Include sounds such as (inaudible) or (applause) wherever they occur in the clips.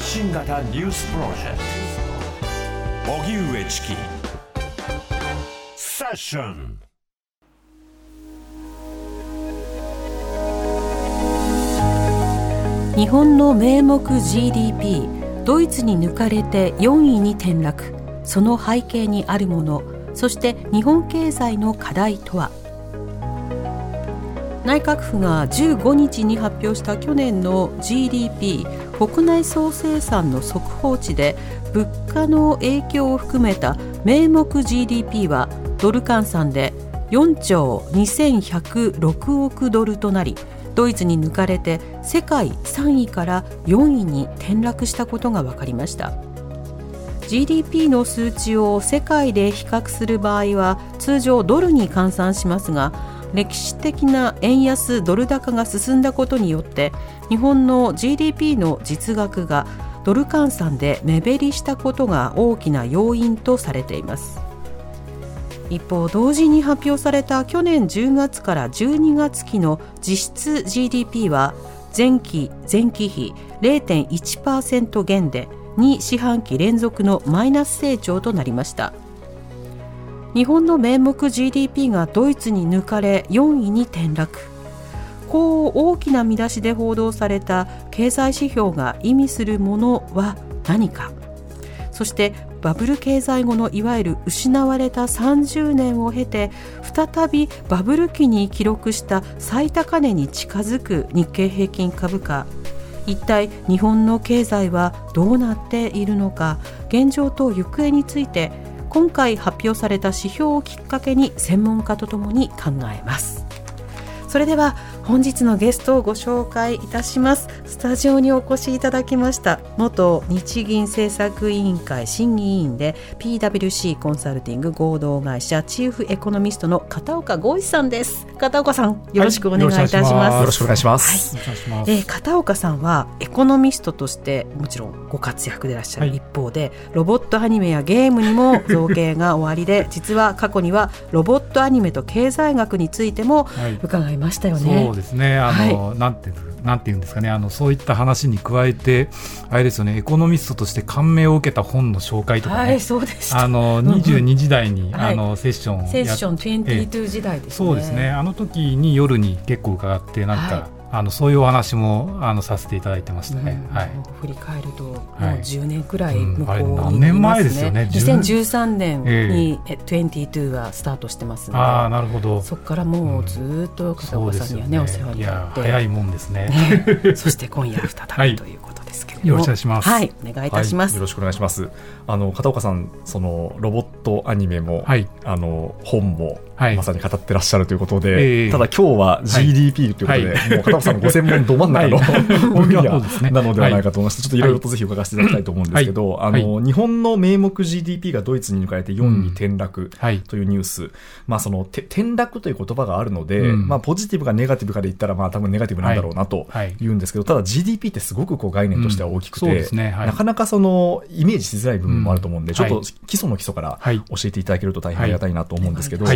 発信型ニュースプロジェクト。荻上チキ。セッション。日本の名目 GDP ドイツに抜かれて4位に転落。その背景にあるもの。そして日本経済の課題とは。内閣府が15日に発表した去年の GDP 国内総生産の速報値で物価の影響を含めた名目 GDP はドル換算で4兆2106億ドルとなりドイツに抜かれて世界3位から4位に転落したことが分かりました。GDP の数値を世界で比較する場合は通常ドルに換算しますが歴史的な円安ドル高が進んだことによって日本の GDP の実額がドル換算で目減りしたことが大きな要因とされています。一方同時に発表された去年10月から12月期の実質 GDP は前期前期比0.1%減で2四半期連続のマイナス成長となりました。日本の名目 GDP がドイツに抜かれ4位に転落。こう大きな見出しで報道された経済指標が意味するものは何か。そしてバブル経済後のいわゆる失われた30年を経て再びバブル期に記録した最高値に近づく日経平均株価。一体日本の経済はどうなっているのか。現状と行方について今回発表された指標をきっかけに専門家とともに考えます。それでは本日のゲストをご紹介いたします。スタジオにお越しいただきました。元日銀政策委員会審議委員で PWC コンサルティング合同会社チーフエコノミストの片岡剛一さんです。片岡さんよろしくお願いいたします、はい、よろしくお願いします、はい、えー、片岡さんはエコノミストとしてもちろんご活躍でいらっしゃる一方で、はい、ロボットアニメやゲームにも造形が終わりで実は過去にはロボットアニメと経済学についても伺いましたよね、ですね。あの、はい、なんてなんていうんですかね。あのそういった話に加えてあれですよね。エコノミストとして感銘を受けた本の紹介とかね、はい、そうです。あの22時台に、あのセッションセッション22時代ですね、そうですね。あの時に夜に結構伺ってなんか、あのそういうお話もあのさせていただいてましたね。はい。振り返るともう10年くらい向こうに、ね、何年前ですよね。2013年。にえ22はスタートしてますので、ああなるほど。そこからもうずっと片岡さんにはね、お世話になって、早いもんですね。そして今夜再びということですけれど。も、よろしくお願いします。はい、お願いいたします。よろしくお願いします。あの片岡さんそのロボットアニメも、あの本もはい、まさに語ってらっしゃるということで、えー、ただ今日は GDP ということで、はい、もう片岡さんのご専門ど真ん中の、はい、(laughs) 分野なのではないかと思いまして、ちょっといろいろとぜひ伺わせていただきたいと思うんですけど、あの日本の名目 GDP がドイツに抜かれて4位に転落というニュース、うん、まあその転落という言葉があるので、うん、まあポジティブかネガティブかで言ったらまあ多分ネガティブなんだろうなと言うんですけど、ただ GDP ってすごくこう概念としては大きくて、うんね、なかなかそのイメージしづらい部分もあると思うんで、ちょっと基礎の基礎から教えていただけると大変ありがたいなと思うんですけど、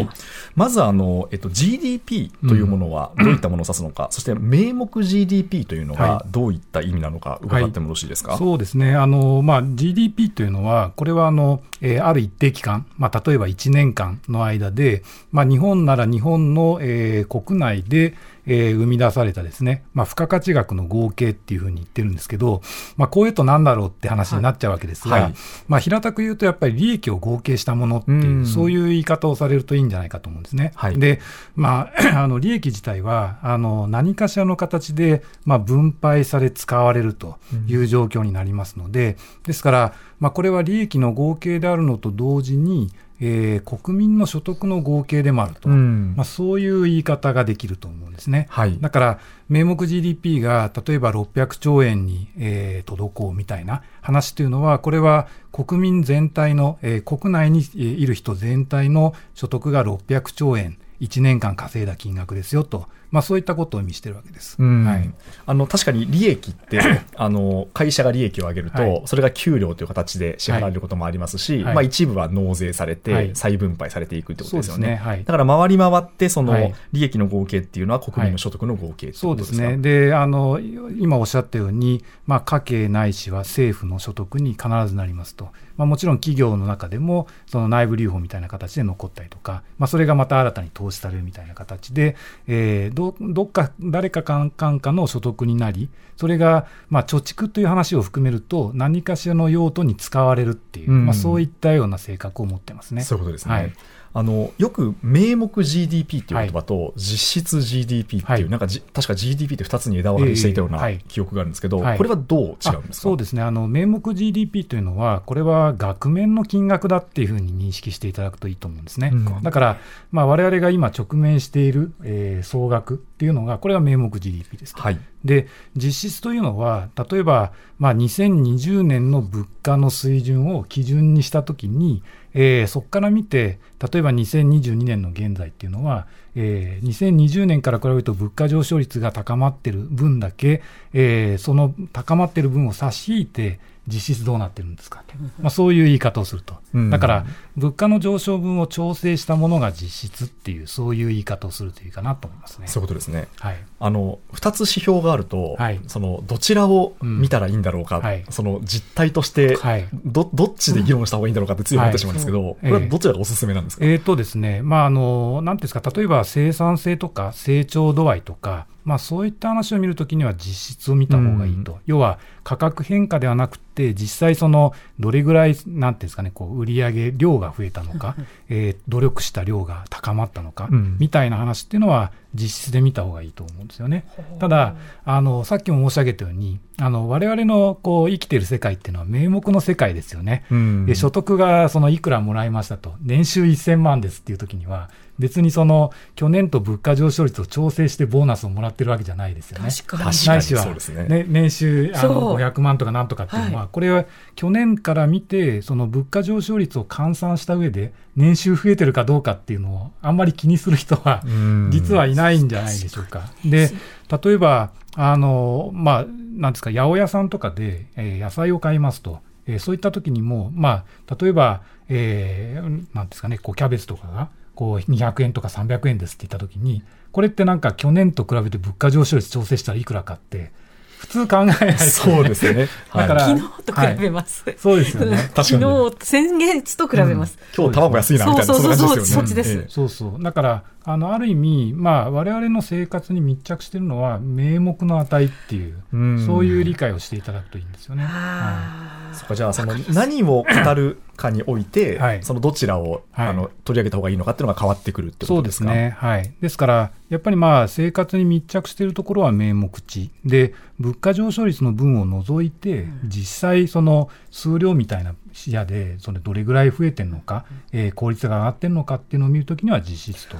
まずあのえっと、GDP というものはどういったものを指すのか、うん、そして名目 GDP というのがどういった意味なのか伺ってもよろしいですか、はい、そうですね。あの、まあ、GDP というのはこれはあの、えー、ある一定期間、まあ、例えば1年間の間で、まあ、日本なら日本の、えー、国内でえー、生み出されたですね、まあ、付加価値額の合計っていうふうに言ってるんですけど、まあ、こういうとなんだろうって話になっちゃうわけですが、はい。はい、まあ、平たく言うとやっぱり利益を合計したものっていう、そういう言い方をされるといいんじゃないかと思うんですね。はい、で、まあ、(clears throat) あの利益自体はあの何かしらの形で、まあ、分配され使われるという状況になりますので、ですから、まあ、これは利益の合計であるのと同時に、えー、国民の所得の合計でもあると、うん、まあ、そういう言い方ができると思うんですね。はい、だから、名目 GDP が例えば600兆円に、えー、届こうみたいな話というのは、これは国民全体の、えー、国内にいる人全体の所得が600兆円、1年間稼いだ金額ですよと、まあ、そういったことを意味してるわけです、はい、あの確かに利益って (coughs) あの会社が利益を上げると、はい、それが給料という形で支払われることもありますし、はい、まあ、一部は納税されて、再分配されていくってことですよね。ね。だから回り回ってその利益の合計っていうのは国民の所得の合計そうですね。であの今おっしゃったように、まあ、家計ないしは政府の所得に必ずなりますと。まあ、もちろん企業の中でもその内部留保みたいな形で残ったりとか、まあ、それがまた新たに投資されるみたいな形で、えー、どどっか誰かかんかんかの所得になり、それが、まあ、貯蓄という話を含めると、何かしらの用途に使われるっていう、うん、まあ、そういったような性格を持ってますね。そういうことですね。はいあのよく名目 GDP っていう言葉と実質 GDP っていう、はい、なんかじ確か GDP って2つに枝分かれしていたような記憶があるんですけど、はい、これはどう違うんですか？そうですね。あの名目 GDP というのは、これは額面の金額だっていうふうに認識していただくといいと思うんですね。うん、だから、まあ、我々が今直面している、えー、総額っていうのが、これが名目 GDP ですはい、で、実質というのは、例えば、まあ、2020年の物価の水準を基準にしたときに、えー、そこから見て、例えば2022年の現在っていうのは、えー、2020年から比べると物価上昇率が高まってる分だけ、えー、その高まってる分を差し引いて、実質どうなってるんですかと、まあ、そういう言い方をすると、だから物価の上昇分を調整したものが実質っていう、そういう言い方をするといいかなと思いますね。そういうことですね、はい、あの2つ指標があると、はい、そのどちらを見たらいいんだろうか、うん。はい、その実態としてど、どっちで議論した方がいいんだろうかって強く思ってしまうんですけど、これはどちらがおすすめなんですか、えー、とですね、まああの、なんですか、例えば生産性とか成長度合いとか、まあ、そういった話を見るときには実質を見た方がいいと、うん、要は価格変化ではなくて、実際、そのどれぐらい、なんていうんですかね、こう売上量が増えたのか、(laughs) えー、努力した量が高まったのか、うん、みたいな話っていうのは、実質で見た方がいいと思うんですよね。ただ、あのさっきも申し上げたように、あの我々のこう生きている世界っていうのは名目の世界ですよね。うん、で所得がそのいくらもらいましたと、年収1000万ですっていう時には、別にその去年と物価上昇率を調整してボーナスをもらってるわけじゃないですよね。確かに。ないしは、ね、年収あの500万とかなんとかっていうのは、はい、これは去年から見て、その物価上昇率を換算した上で、年収増えてるかどうかっていうのをあんまり気にする人は実はいないんじゃないでしょうか。で、例えば、あの、まあ、なんですか、八百屋さんとかで、えー、野菜を買いますと。えー、そういった時にも、まあ、例えば、えー、なんですかね、こう、キャベツとかが、こう200円とか300円ですって言ったときに、これってなんか去年と比べて物価上昇率調整したらいくらかって、普通考えない、そうですね。(laughs) だから、昨日と比べます。はい、そうですよね。確かに。昨日、先月と比べます。うん、今日卵安いなみたいな、そうそうそう、そっちです。そうそう。だから、あのある意味、まあ、我々の生活に密着しているのは名目の値っていう、うそういう理解をしていただくといいんですよね。はい、そっかじゃあその何を語るかにおいて、はい、そのどちらを、はい、あの取り上げた方がいいのかっていうのが変わってくるってことですか？そうですね、はい、ですから、やっぱりまあ生活に密着しているところは名目値で、物価上昇率の分を除いて、実際、その数量みたいな視野で、それどれぐらい増えてるのか、えー、効率が上がってるのかっていうのを見るときには実質と。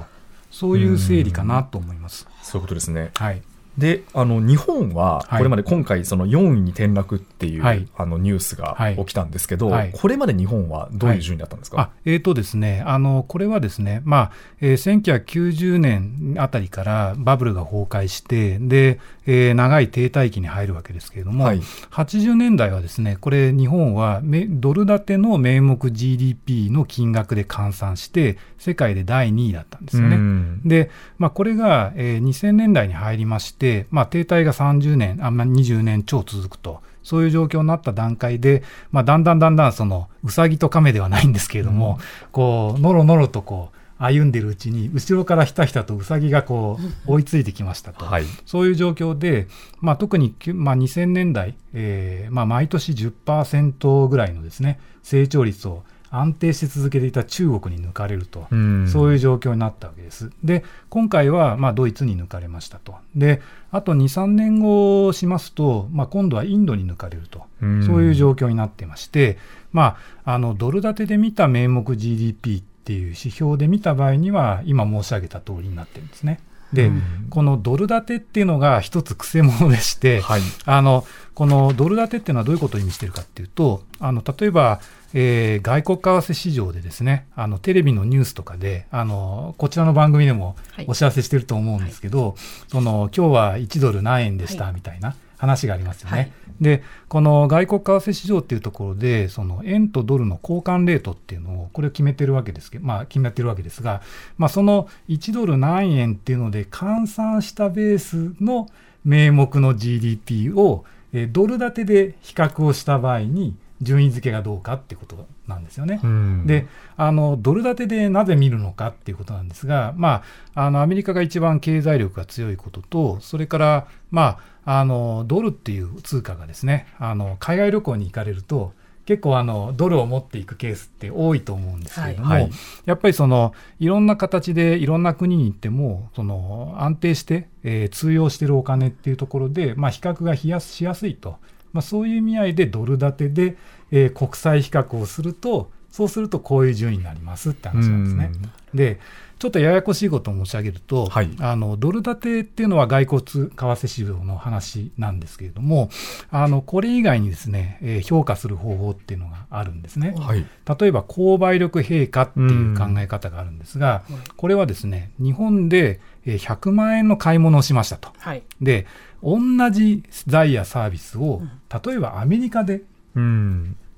そういう整理かなと思います。そういうことですね。はい。であの日本はこれまで今回その4位に転落っていう、はい、あのニュースが起きたんですけど、はい、これまで日本はどういう順位だったんですか、はい、えーとですね、あのこれはですね、まあえー、1990年あたりからバブルが崩壊してで、えー、長い停滞期に入るわけですけれども、はい、80年代はですねこれ日本はドル建ての名目 GDP の金額で換算して世界で第2位だったんですよね。で、まあ、これが、えー、2000年代に入りまして、まあ、停滞が30年、あまあ、20年超続くと。そういう状況になった段階で、まあ、だんだんだんだんその、うさぎと亀ではないんですけれども、うん、こう、のろのろとこう、歩んでるうちに、後ろからひたひたとうさぎがこう追いついてきましたと、はい、そういう状況で、まあ、特に、まあ、2000年代、えーまあ、毎年10%ぐらいのですね成長率を安定し続けていた中国に抜かれると、うん、そういう状況になったわけです。で、今回はまあドイツに抜かれましたと。で、あと2、3年後しますと、まあ、今度はインドに抜かれると、うん、そういう状況になってまして、まあ、あのドル建てで見た名目 GDP っていう指標で見た場合には、今申し上げた通りになってるんですね。で、うん、このドル建てっていうのが一つくせ者でして、はい、あのこのドル建てっていうのはどういうことを意味しているかっていうと、あの例えば、えー、外国為替市場でですね、あのテレビのニュースとかで、あのこちらの番組でもお知らせしてると思うんですけど、はい、その今日は1ドル何円でしたみたいな話がありますよね。はい、で、この外国為替市場っていうところで、その円とドルの交換レートっていうのを、これを決めてるわけですけど、まあ、決めてるわけですが、まあ、その1ドル何円っていうので換算したベースの名目の GDP を、えドル建てで比較をした場合に、順位付けがどうかってことなんですよね。であのドル建てでなぜ見るのかっていうことなんですが、まあ、あのアメリカが一番経済力が強いこととそれから、まあ、あのドルっていう通貨がですねあの海外旅行に行かれると結構あのドルを持っていくケースって多いと思うんですけれども、はい。はい、やっぱりそのいろんな形でいろんな国に行ってもその安定して、えー、通用しているお金っていうところで、まあ、比較がしやすいと。まあ、そういう意味合いでドル建てで、えー、国際比較をすると、そうするとこういう順位になりますって話なんですね。で、ちょっとややこしいことを申し上げると、はい、あのドル建てっていうのは外国為替市場の話なんですけれども、あのこれ以外にですね、えー、評価する方法っていうのがあるんですね。はい、例えば、購買力陛下っていう考え方があるんですが、これはですね、日本で100万円の買い物をしましたと。はい、で同じ財やサービスを、例えばアメリカで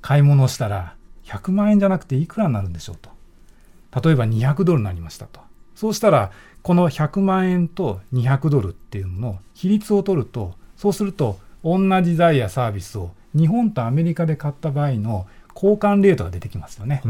買い物したら、100万円じゃなくていくらになるんでしょうと。例えば200ドルになりましたと。そうしたら、この100万円と200ドルっていうのの比率を取ると、そうすると、同じ財やサービスを日本とアメリカで買った場合の交換レートが出てきますよね。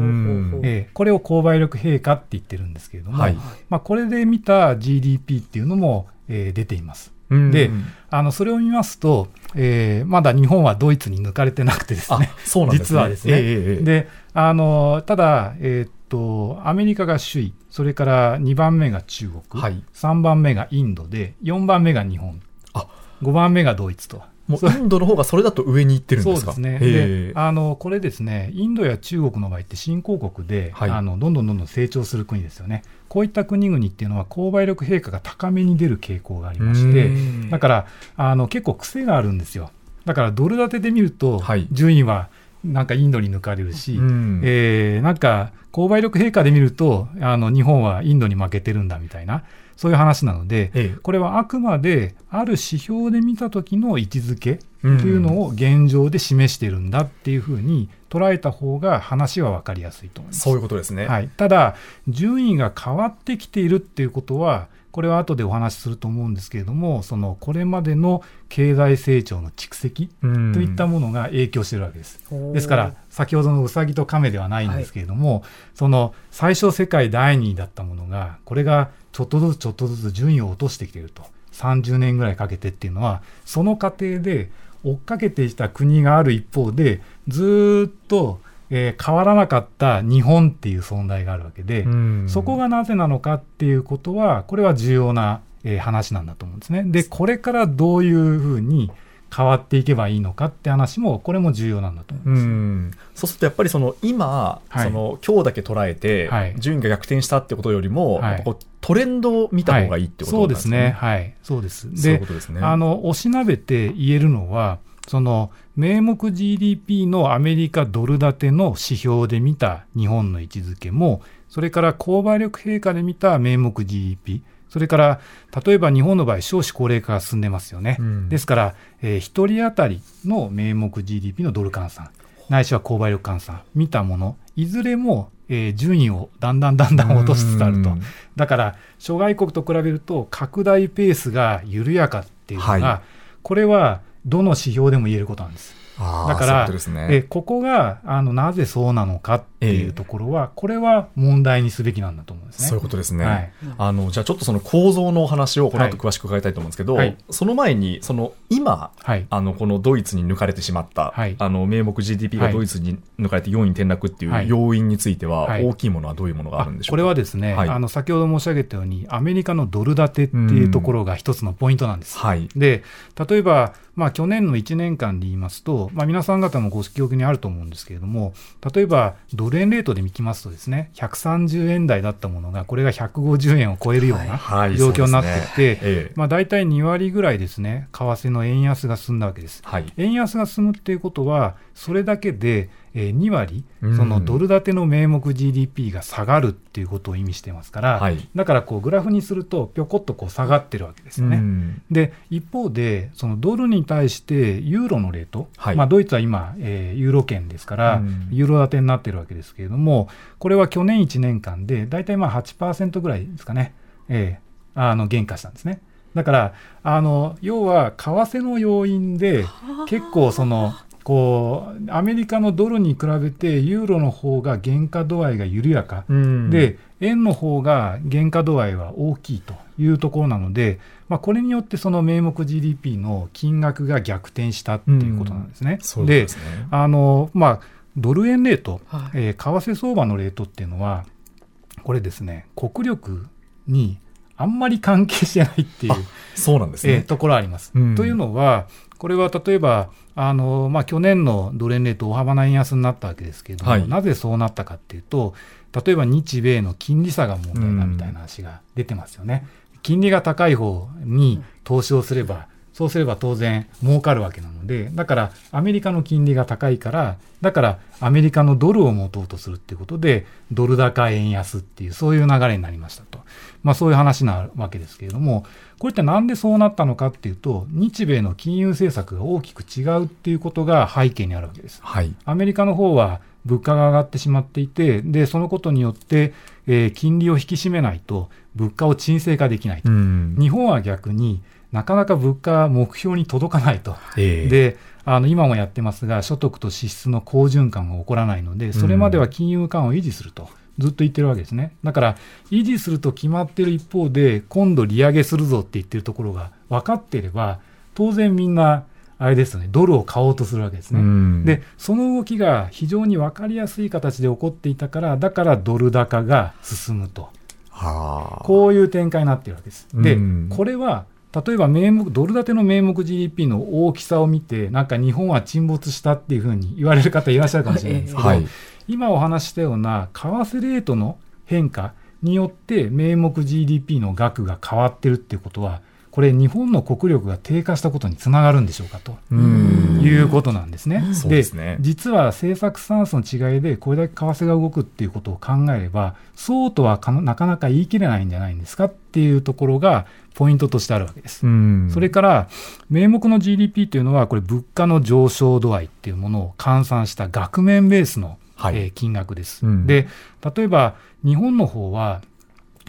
えー、これを購買力陛下って言ってるんですけれども、はい、まあ、これで見た GDP っていうのも、えー、出ています。で、あのそれを見ますと、えー、まだ日本はドイツに抜かれてなくてですね、そうなんですね。実はですね。えー、であのただ、えー、っと、アメリカが首位、それから2番目が中国、はい、3番目がインドで、4番目が日本、あ。5番目がドイツと。もうインドの方がそれだと上に行ってるんですか？そうですね。であのこれですね、インドや中国の場合って新興国で、はい、あのどんどんどんどん成長する国ですよね。こういった国々っていうのは、購買力陛下が高めに出る傾向がありまして、だからあの結構癖があるんですよ。だからドル建てで見ると、順位はなんかインドに抜かれるし、うん、えー、なんか購買力陛下で見るとあの日本はインドに負けてるんだみたいなそういう話なので、ええ、これはあくまである指標で見た時の位置づけというのを現状で示してるんだっていうふうに捉えた方が話は分かりやすいと思います。そういうことですね、はい、ただ順位が変わってきているっていうことはこれは後でお話しすると思うんですけれども、そのこれまでの経済成長の蓄積といったものが影響しているわけです。ですから、先ほどのうさぎと亀ではないんですけれども、はい、その最初世界第2位だったものが、これがちょっとずつちょっとずつ順位を落としてきていると。30年ぐらいかけてっていうのは、その過程で追っかけてきた国がある一方で、ずっとえー、変わらなかった日本っていう存在があるわけで、そこがなぜなのかっていうことは、これは重要な、えー、話なんだと思うんですね。で、これからどういうふうに変わっていけばいいのかって話も、これも重要なんだと思います。うそうするとやっぱりその今、はい、その今日だけ捉えて、順位が逆転したってことよりも、はい、トレンドを見た方がいいってことなんですね。はい、そうですね。はい、そうです。で、そういうことですね。あの、おしなべて言えるのは、その名目 GDP のアメリカドル建ての指標で見た日本の位置づけも、それから購買力陛下で見た名目 GDP、それから例えば日本の場合、少子高齢化が進んでますよね。うん、ですから、えー、1人当たりの名目 GDP のドル換算、ないしは購買力換算、見たもの、いずれも、えー、順位をだんだんだんだん落としつつあると。だから、諸外国と比べると、拡大ペースが緩やかっていうのが、はい、これはどの指標でも言えることなんです。だから、ね、えここがあのなぜそうなのかっていうところは、えこれは問題にすべきなんだと思うんですね。そういうことですね。はい、あのじゃあちょっとその構造のお話をこの後詳しく伺いたいと思うんですけど、はい、その前にその今、はい、あのこのドイツに抜かれてしまった、あの名目 GDP がドイツに抜かれて4位に転落っていう要因については、大きいものはどういうものがあるんでしょうか？これはですね、あの先ほど申し上げたようにアメリカのドル建てっていうところが一つのポイントなんです。で例えばまあ、去年の1年間で言いますと、まあ、皆さん方もご記憶にあると思うんですけれども、例えばドルル円レートで見きますとですね、130円台だったものが、これが150円を超えるような状況になっていて、はいはいね。まあ、大体2割ぐらいですね、為替の円安が進んだわけです。はい、円安が進むっていうことは、それだけで、えー、2割、そのドル建ての名目 GDP が下がるっていうことを意味してますから、はい、だからこうグラフにすると、ぴょこっとこう下がってるわけですよね。で、一方で、そのドルに対してユーロのレート、はい、まあ、ドイツは今、えー、ユーロ圏ですから、ユーロ建てになってるわけですけれども、これは去年1年間で、大体まあ8%ぐらいですかね、えー、あの減価したんですね。だから、あの要は為替の要因で、結構その、こうアメリカのドルに比べてユーロの方が原価度合いが緩やか、うん、で円の方が原価度合いは大きいというところなので、まあ、これによってその名目 GDP の金額が逆転したっていうことなんですね。うん、で、ね、あのまあドル円レート、はい、えー、為替相場のレートっていうのはこれですね国力にあんまり関係してないっていうそうなんですね、えー、ところあります。うん、というのはこれは例えばあの、まあ、去年のドル円レート大幅な円安になったわけですけれども、はい、なぜそうなったかっていうと、例えば日米の金利差が問題だみたいな話が出てますよね。うん、金利が高い方に投資をすれば、そうすれば当然儲かるわけなので、だからアメリカの金利が高いから、だからアメリカのドルを持とうとするっていうことで、ドル高円安っていう、そういう流れになりましたと。まあそういう話なわけですけれども、これってなんでそうなったのかっていうと、日米の金融政策が大きく違うっていうことが背景にあるわけです。はい、アメリカの方は物価が上がってしまっていて、で、そのことによって、えー、金利を引き締めないと、物価を沈静化できないと。日本は逆になかなか物価目標に届かないと。えー、であの今もやってますが、所得と支出の好循環が起こらないので、それまでは金融緩和を維持すると。ずっと言ってるわけですね。だから、維持すると決まってる一方で、今度利上げするぞって言ってるところが分かっていれば、当然みんな、あれですよね、ドルを買おうとするわけですね。で、その動きが非常に分かりやすい形で起こっていたから、だからドル高が進むと。こういう展開になっているわけです。で、これは、例えば名目、ドル建ての名目 GDP の大きさを見て、なんか日本は沈没したっていうふうに言われる方いらっしゃるかもしれないですけど、はい、今お話したような為替レートの変化によって名目 GDP の額が変わってるっていうことは、これ、日本の国力が低下したことにつながるんでしょうかということなんですね。で、ね、実は政策スタンスの違いで、これだけ為替が動くっていうことを考えれば、そうとはなかなか言い切れないんじゃないんですかっていうところが、ポイントとしてあるわけです。それから、名目の GDP っていうのは、これ、物価の上昇度合いっていうものを換算した額面ベースのはい、えー、金額です。うん、で、例えば日本の方は、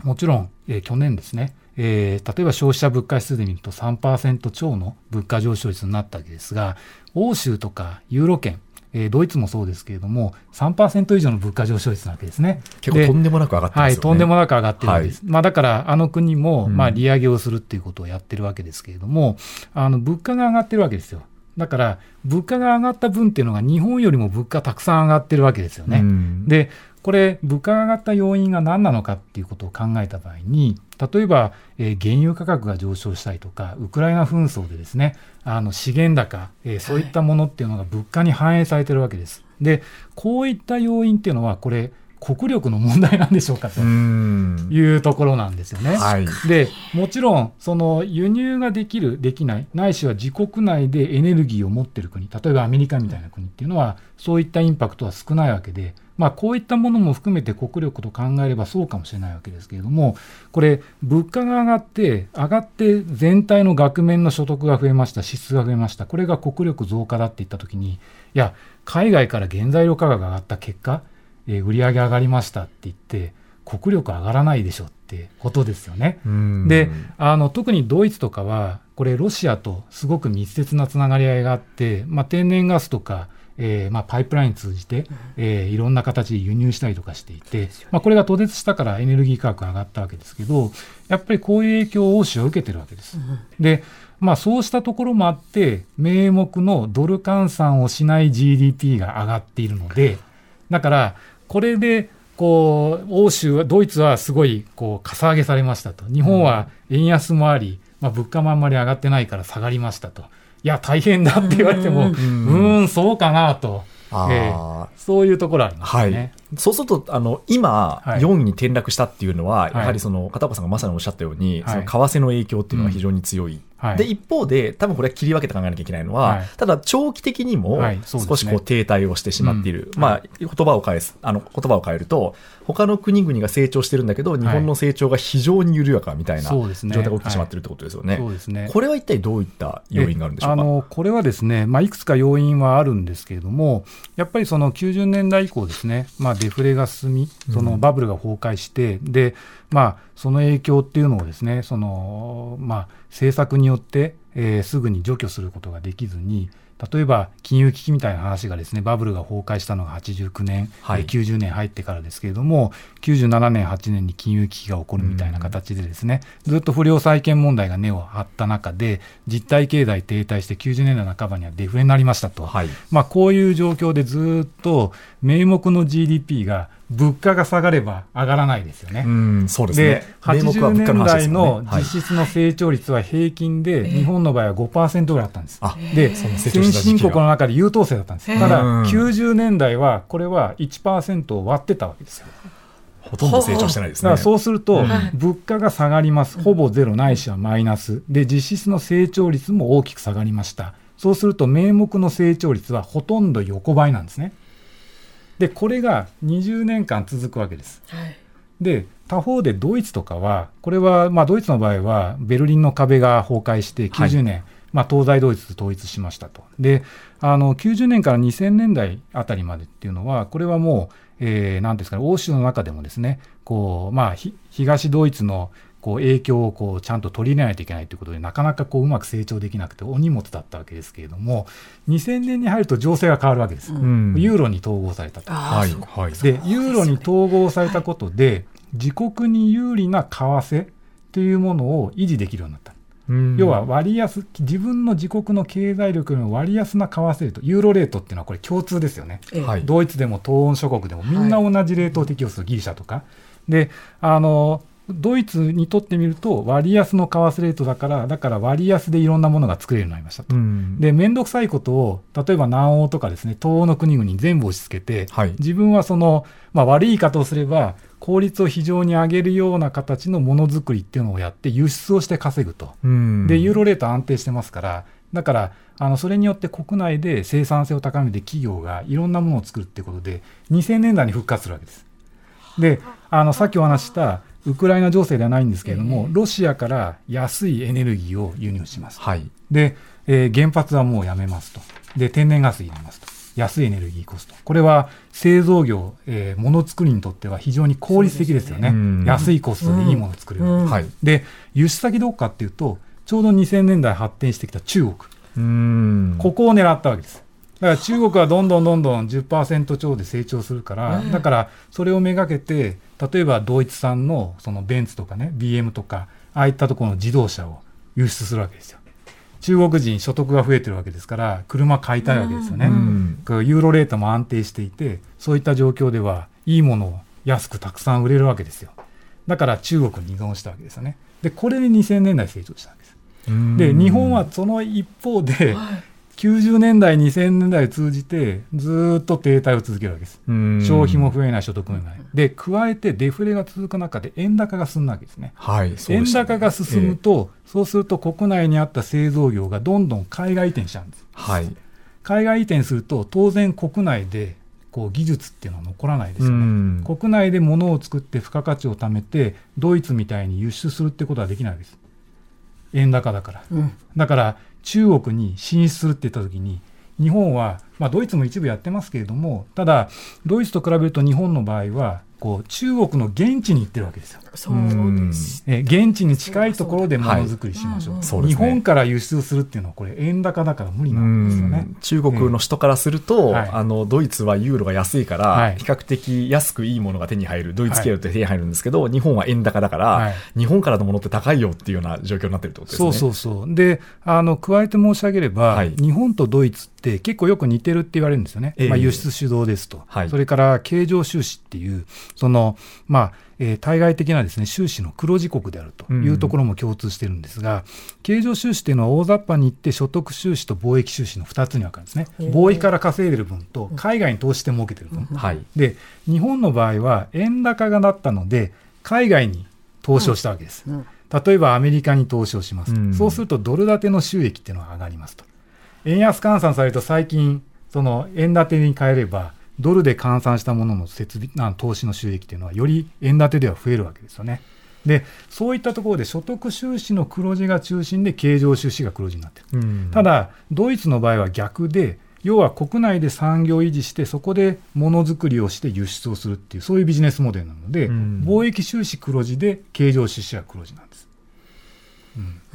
もちろん、えー、去年ですね、えー、例えば消費者物価指数で見ると3%超の物価上昇率になったわけですが、欧州とかユーロ圏、えー、ドイツもそうですけれども、3%以上の物価上昇率なわけですね。結構とんでもなく上がってますよね。はい、とんでもなく上がってるわけです。はい、まあだから、あの国も、まあ利上げをするっていうことをやってるわけですけれども、あの、物価が上がってるわけですよ。だから、物価が上がった分っていうのが日本よりも物価たくさん上がってるわけですよね。で、これ、物価が上がった要因が何なのかっていうことを考えた場合に、例えば、えー、原油価格が上昇したりとか、ウクライナ紛争でですね、あの資源高、えー、そういったものっていうのが物価に反映されてるわけです。で、こういった要因っていうのは、これ、国力の問題なんでしょうかというところなんですよね。はい、でもちろんその輸入ができるできないないしは自国内でエネルギーを持っている国例えばアメリカみたいな国っていうのはそういったインパクトは少ないわけで。まあ、こういったものも含めて国力と考えればそうかもしれないわけですけれども、これ、物価が上がって、上がって全体の額面の所得が増えました、支出が増えました、これが国力増加だって言ったときに、いや、海外から原材料価格が上がった結果、えー、売り上げ上がりましたって言って、国力上がらないでしょってことですよね。であの特にドイツとかは、これ、ロシアとすごく密接なつながり合いがあって、まあ、天然ガスとか、えーまあ、パイプライン通じて、えー、いろんな形で輸入したりとかしていて、まあ、これが途絶したからエネルギー価格が上がったわけですけど、やっぱりこういう影響を欧州は受けてるわけです。でまあ、そうしたところもあって、名目のドル換算をしない GDP が上がっているので、だから、これで、こう、欧州は、ドイツはすごい、こう、かさ上げされましたと。日本は円安もあり、まあ、物価もあんまり上がってないから下がりましたと。いや、大変だって言われても、うん、ん、そうかなと。えー、そういうところありますね。はい。そうすると、あの、今、4位に転落したっていうのは、やはりその、片岡さんがまさにおっしゃったように、その為替の影響っていうのは非常に強い。はい、で、一方で、多分これは切り分けて考えなきゃいけないのは、はい、ただ長期的にも少しこう停滞をしてしまっている。まあ、言葉を返す、あの、言葉を変えると、他の国々が成長してるんだけど、日本の成長が非常に緩やかみたいな状態が起きてしまっているってことですよね。そうですね。これは一体どういった要因があるんでしょうか？あの、これはですね、まあ、いくつか要因はあるんですけれども、やっぱりその90年代以降ですね、まあ、デフレが進み、そのバブルが崩壊して、うん、で、まあ、その影響っていうのをですね、その、まあ、政策によって、えー、すぐに除去することができずに、例えば金融危機みたいな話がですねバブルが崩壊したのが89年、はい、90年入ってからですけれども、97年、8年に金融危機が起こるみたいな形で、ですね、うん、ずっと不良債権問題が根を張った中で、実体経済停滞して90年代半ばにはデフレになりましたと、はい、まあ、こういう状況でずっと名目の GDP が物価が下がれば上がらないですよね。うん、そうですね。で、80年代の実質の成長率は平均で、日本の場合は5%ぐらいあったんです。で、先進国の中で優等生だったんです。ただ、90年代は、これは1%を割ってたわけですよ。ほとんど成長してないですね。そうすると、物価が下がります。ほぼゼロないしはマイナス。で、実質の成長率も大きく下がりました。そうすると、名目の成長率はほとんど横ばいなんですね。でこれが20年間続くわけです。はい、で他方でドイツとかはこれは、まあ、ドイツの場合はベルリンの壁が崩壊して90年、はい、まあ、東西ドイツ統一しましたと。であの90年から2000年代あたりまでっていうのはこれはもう、えー、なんですかね欧州の中でもですねこう、まあ、東ドイツのこう影響をこうちゃんと取り入れないといけないということで、なかなかこううまく成長できなくて、お荷物だったわけですけれども、2000年に入ると情勢が変わるわけです、うん、ユーロに統合されたと。はい。はい、で、ユーロに統合されたことで、自国に有利な為替というものを維持できるようになった。要は割安、自分の自国の経済力の割安な為替レート、ユーロレートっていうのはこれ共通ですよね、はい、ドイツでも東欧諸国でもみんな同じレートを適用する、ギリシャとか。であのドイツにとってみると、割安の為替レートだから、だから割安でいろんなものが作れるようになりましたと。うん、で、面倒くさいことを、例えば南欧とかですね、東欧の国々に全部押し付けて、はい、自分はその、まあ、悪い言い方をすれば、効率を非常に上げるような形のものづくりっていうのをやって、輸出をして稼ぐと。うん、で、ユーロレート安定してますから、だから、あのそれによって国内で生産性を高めて企業がいろんなものを作るっていうことで、2000年代に復活するわけです。で、あのさっきお話したウクライナ情勢ではないんですけれども、えー、ロシアから安いエネルギーを輸入します。はい、で、えー、原発はもうやめますと。で、天然ガス入れますと。安いエネルギーコスト。これは製造業、えー、ものづくりにとっては非常に効率的ですよね。ね安いコストでいいものを作れる、うんはい。で、輸出先どこかっていうと、ちょうど2000年代発展してきた中国。ここを狙ったわけです。だから中国はどんどんどんどん10%超で成長するから、だからそれをめがけて、例えばドイツ産のそのベンツとかね、BM とか、ああいったところの自動車を輸出するわけですよ。中国人所得が増えてるわけですから、車買いたいわけですよね。うん、ユーロレートも安定していて、そういった状況では、いいものを安くたくさん売れるわけですよ。だから中国に依存したわけですよね。で、これで2000年代成長したんです。で、日本はその一方で、90年代、2000年代を通じて、ずっと停滞を続けるわけです。消費も増えない、所得もない。で、加えてデフレが続く中で、円高が進んだわけですね。はい、ね、円高が進むと、えー、そうすると国内にあった製造業がどんどん海外移転しちゃうんです。はい、海外移転すると、当然国内でこう技術っていうのは残らないですよね。国内で物を作って付加価値を貯めて、ドイツみたいに輸出するってことはできないです。円高だから。うん、だから、中国に進出するって言った時に、日本は、まあ、ドイツも一部やってますけれども、ただ、ドイツと比べると日本の場合は、こう中国の現地に行ってるわけですよ。そうです。え現地に近いところでものづくりしましょう、はい、日本から輸出するっていうのは、これ、円高だから無理なんですよね。中国の人からすると、はい、あのドイツはユーロが安いから、比較的安くいいものが手に入る、ドイツ経由って手に入るんですけど、日本は円高だから、日本からのものって高いよっていうような状況になってるってことですね。そうそうそう。であの加えて申し上げれば、日本とドイツって結構よく似てるって言われるんですよね、えー、まあ、輸出主導ですと、それから経常収支っていう、その、まあ、えー、対外的なですね、収支の黒字国であるというところも共通してるんですが、うん、経常収支というのは大雑把に言って所得収支と貿易収支の2つに分かるんですね。貿易から稼いでる分と海外に投資して儲けてる分。はい、で、日本の場合は円高がなったので、海外に投資をしたわけです。うん、例えばアメリカに投資をします。そうするとドル建ての収益っていうのが上がりますと。円安換算されると最近、その円建てに変えれば、ドルで換算したものの設備投資の収益というのは、より円建てでは増えるわけですよね。で、そういったところで所得収支の黒字が中心で経常収支が黒字になってる。ただ、ドイツの場合は逆で、要は国内で産業を維持して、そこでものづくりをして輸出をするっていう、そういうビジネスモデルなので、貿易収支黒字で経常収支は黒字なんです。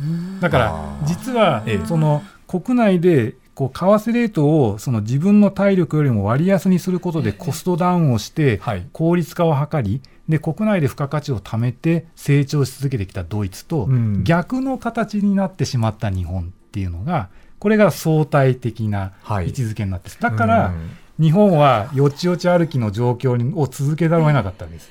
うん、だから、実は、その国内でこう為替レートをその自分の体力よりも割安にすることでコストダウンをして効率化を図り、で国内で付加価値を貯めて成長し続けてきたドイツと、逆の形になってしまった日本っていうのがこれが相対的な位置づけになってだから、日本はよちよち歩きの状況を続けざるを得なかったわけです。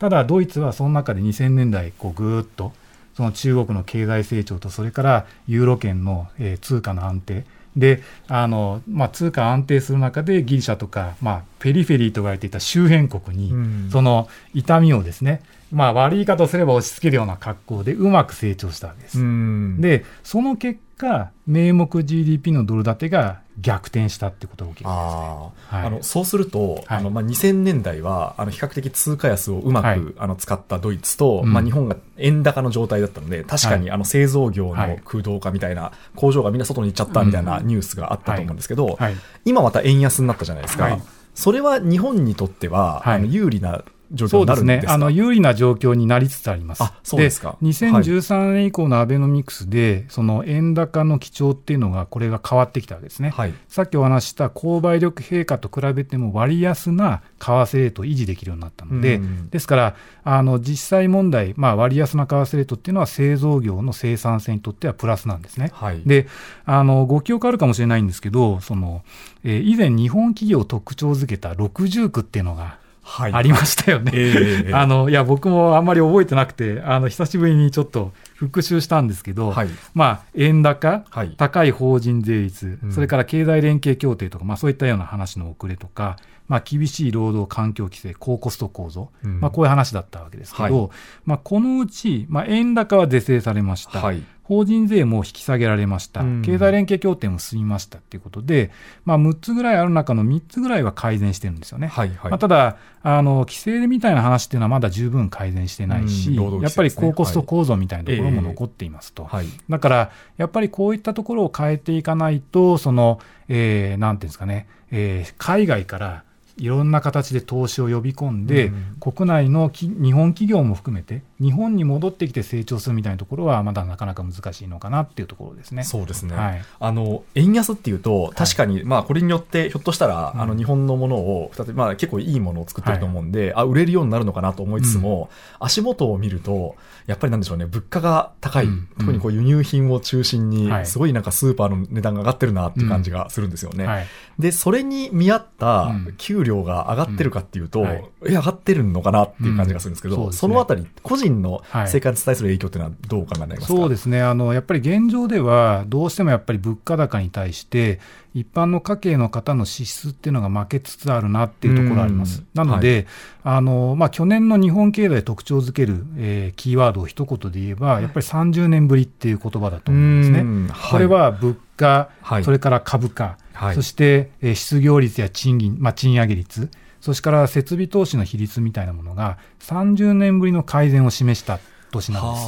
ただドイツはその中で2000年代こうぐーっとその中国の経済成長とそれからユーロ圏の、えー、通貨の安定であの、まあ、通貨安定する中でギリシャとか、まあ、ペリフェリーと言われていた周辺国に、うん、その痛みをですね、まあ、悪い方すれば押し付けるような格好でうまく成長したわけです。うん、でその結果名目 GDP のドル建てが逆転したってことが起きるんですね、あはい、あのそうすると、はい、あのまあ、2000年代はあの比較的通貨安をうまく、はい、あの使ったドイツと、うん、まあ、日本が円高の状態だったので確かにあの製造業の空洞化みたいな、工場がみんな外に行っちゃったみたいなニュースがあったと思うんですけど、今また円安になったじゃないですか。それは日本にとっては、あの有利な状況になるんですか？あの有利な状況になりつつあります。あそうですか2013年以降のアベノミクスで、その円高の基調っていうのが、これが変わってきたわけですね。はい、さっきお話した購買力陛下と比べても割安な為替レートを維持できるようになったので、うん、ですから、あの実際問題、まあ、割安な為替レートっていうのは製造業の生産性にとってはプラスなんですね。はい、であのご記憶あるかもしれないんですけど、そのえー、以前、日本企業特徴づけた60区っていうのがありましたよね。はいえー、あのいや僕もあんまり覚えてなくてあの久しぶりにちょっと復習したんですけど、はい、まあ、円高、はい、高い法人税率、うん、それから経済連携協定とか、まあ、そういったような話の遅れとか、まあ、厳しい労働環境規制、高コスト構造、うん、まあ、こういう話だったわけですけど、はい、まあ、このうち、まあ、円高は是正されました、はい、法人税も引き下げられました、うん、経済連携協定も進みましたということで、まあ、6つぐらいある中の3つぐらいは改善してるんですよね。はいはい、まあ、ただあの、規制みたいな話っていうのはまだ十分改善してないし、うんね、やっぱり高コスト構造みたいなところも残っていますと。はいえー、だから、やっぱりこういったところを変えていかないと、その、えー、なんていうんですかね、えー、海外からいろんな形で投資を呼び込んで、うん、国内の日本企業も含めて、日本に戻ってきて成長するみたいなところは、まだなかなか難しいのかなっていうところですね。そうですね、はい、あの円安っていうと、確かに、はい、まあ、これによって、ひょっとしたら、あの日本のものをまあ、結構いいものを作ってると思うんで、はい、あ売れるようになるのかなと思いつつも、うん、足元を見ると、やっぱりなんでしょうね、物価が高い、うん、特にこう輸入品を中心に、すごいなんかスーパーの値段が上がってるなっていう感じがするんですよね。で、それに見合った給料が上がってるかっていうと、上がってるのかなっていう感じがするんですけど、うん。そね、そのあたり、個人の生活に対する影響っていうのはどう考えられますか、そうですね。あの、やっぱり現状では、どうしてもやっぱり物価高に対して、一般の家計の方の支出っていうのが負けつつあるなっていうところあります。なので、はい、あのまあ、去年の日本経済特徴づける、えー、キーワードを一言で言えば、やっぱり30年ぶりっていう言葉だと思うんですね。これは物価、それから株価、はい、そして、えー、失業率や賃金、まあ、賃上げ率、それから設備投資の比率みたいなものが30年ぶりの改善を示した年なんです。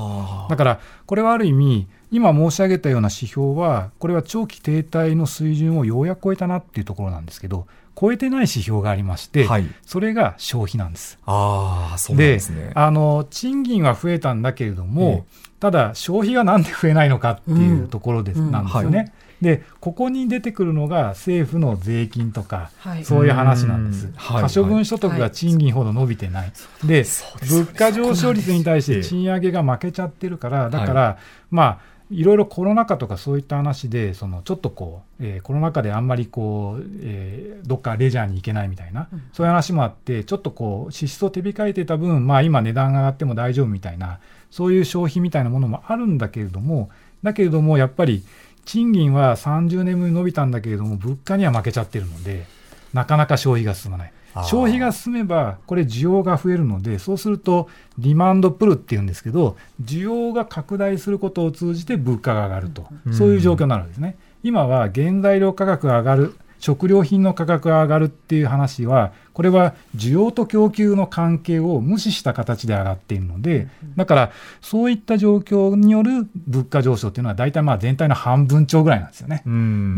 だから、これはある意味、今申し上げたような指標は、これは長期停滞の水準をようやく超えたなっていうところなんですけど、超えてない指標がありまして、はい、それが消費なんです。あそうですね。あの賃金は増えたんだけれども、ただ消費がなんで増えないのかっていうところで、うん、なんですよね。はいでここに出てくるのが政府の税金とか、はい、そういう話なんです。可処分所得が賃金ほど伸びてない。はい、で、物価上昇率に対して賃上げが負けちゃってるから、だから、まあ、いろいろコロナ禍とかそういった話で、そのちょっとこう、えー、コロナ禍であんまりこう、えー、どっかレジャーに行けないみたいな、うん、そういう話もあって、ちょっとこう、支出を手控えてた分、まあ今値段が上がっても大丈夫みたいな、そういう消費みたいなものもあるんだけれども、だけれども、やっぱり賃金は30年分伸びたんだけれども、物価には負けちゃってるので、なかなか消費が進まない。消費が進めば、これ、需要が増えるので、そうすると、ディマンドプルっていうんですけど、需要が拡大することを通じて物価が上がると、そういう状況になるんですね。今は原材料価格が上がる、食料品の価格が上がるっていう話は、これは需要と供給の関係を無視した形で上がっているので、だからそういった状況による物価上昇っていうのは、大体まあ全体の半分超ぐらいなんですよね。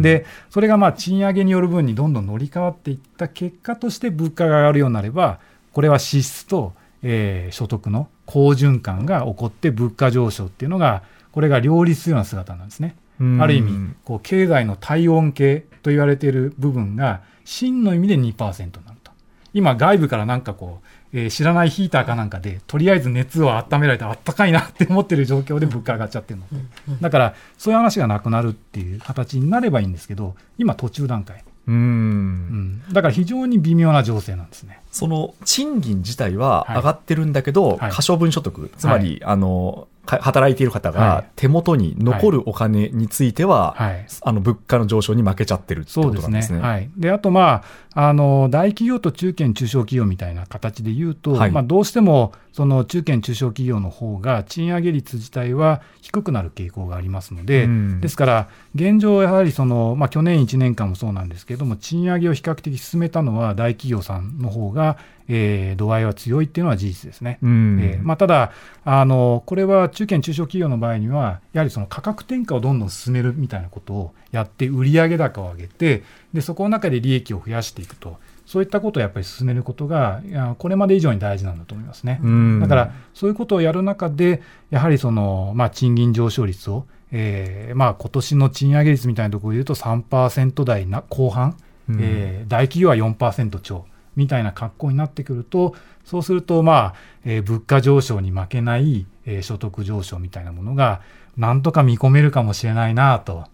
で、それがまあ賃上げによる分にどんどん乗り換わっていった結果として物価が上がるようになれば、これは支出と、えー、所得の好循環が起こって物価上昇っていうのが、これが両立するような姿なんですね。ある意味、こう経済の体温計と言われている部分が、真の意味で2%になると。今、外部からなんかこう、えー、知らないヒーターかなんかで、とりあえず熱を温められてあったかいなって思ってる状況で物価上がっちゃってるの。で、だから、そういう話がなくなるっていう形になればいいんですけど、今、途中段階。うん、うん、だから非常に微妙な情勢なんですね。その賃金自体は上がってるんだけど、はい、可処分所得、つまり、はい、あの、働いている方が手元に残るお金については、はい、あの物価の上昇に負けちゃってるってことなんですね。はい、であと、まあ、あの大企業と中堅・中小企業みたいな形で言うと、はい、まあ、どうしてもその中堅・中小企業の方が賃上げ率自体は低くなる傾向がありますので、うん、ですから、現状、やはりその、まあ、去年1年間もそうなんですけれども、賃上げを比較的進めたのは大企業さんの方が、えー、度合いは強いっていうのは事実ですね。うん、えー、まあ、ただあの、これは中堅・中小企業の場合には、やはりその価格転嫁をどんどん進めるみたいなことをやって、売上高を上げてで、そこの中で利益を増やしていくと。そういったことをやっぱり進めることが、これまで以上に大事なんだと思いますね。だから、そういうことをやる中で、やはりその、まあ、賃金上昇率を、えー、まあ、今年の賃上げ率みたいなところでいうと3%台な後半、えー、大企業は4%超。みたいな格好になってくると、そうすると、まあ、えー、物価上昇に負けない、えー、所得上昇みたいなものが、なんとか見込めるかもしれないなと、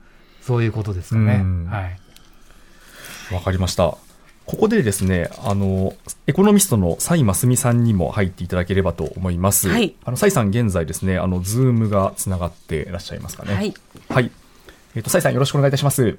そういうことですかね。はい。わかりました。ここでですね、あの、エコノミストの蔡真澄さんにも入っていただければと思います。はい。あの、蔡さん現在ですね、あの、ズームがつながっていらっしゃいますかね。はい。はい。えっ、ー、と、蔡さんよろしくお願いいたします。よ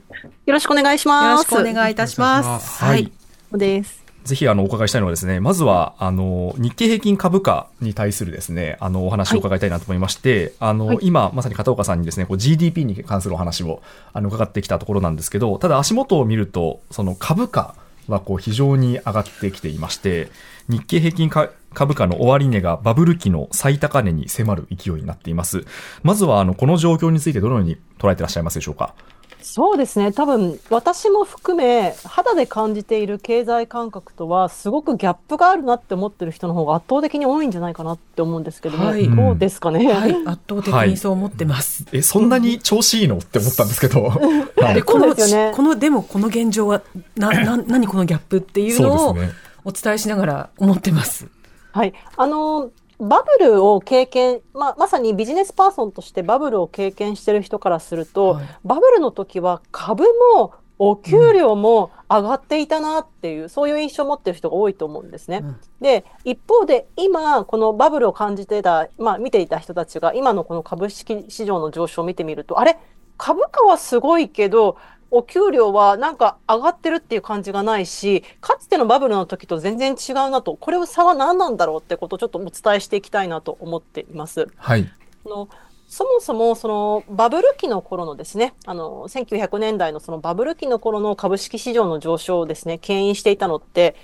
ろしくお願いします。よろしくお願いいたします。はい。です。ぜひあのお伺いしたいのはですね、まずはあの日経平均株価に対するですね、あのお話を伺いたいなと思いまして、はい、あの、はい、今まさに片岡さんにですね、こう GDP に関するお話をあの伺ってきたところなんですけど、ただ足元を見るとその株価はこう非常に上がってきていまして、日経平均株価の終値がバブル期の最高値に迫る勢いになっています。まずはあのこの状況についてどのように捉えていらっしゃいますでしょうか？そうですね、多分私も含め、肌で感じている経済感覚とは、すごくギャップがあるなって思ってる人の方が圧倒的に多いんじゃないかなって思うんですけども、はい、どうですかね、はい、(laughs) 圧倒的にそう思ってます。はい、え、そんなに調子いいの？って思ったんですけど。(laughs) はい、この、ね、この、でもこの現状は、な、な、(coughs) 何このギャップっていうのをお伝えしながら思ってます。はい。あの、バブルを経験、まあ、まさにビジネスパーソンとしてバブルを経験してる人からすると、はい、バブルの時は株もお給料も上がっていたなっていう、うん、そういう印象を持ってる人が多いと思うんですね。うん、で、一方で今、このバブルを感じてた、まあ見ていた人たちが今のこの株式市場の上昇を見てみると、あれ？株価はすごいけど、お給料はなんか上がってるっていう感じがないし、かつてのバブルの時と全然違うなと、これを差は何なんだろうってことをちょっとお伝えしていきたいなと思っています。はい。のそもそもそのバブル期の頃のですね、あの、1900年代のそのバブル期の頃の株式市場の上昇をですね、牽引していたのって、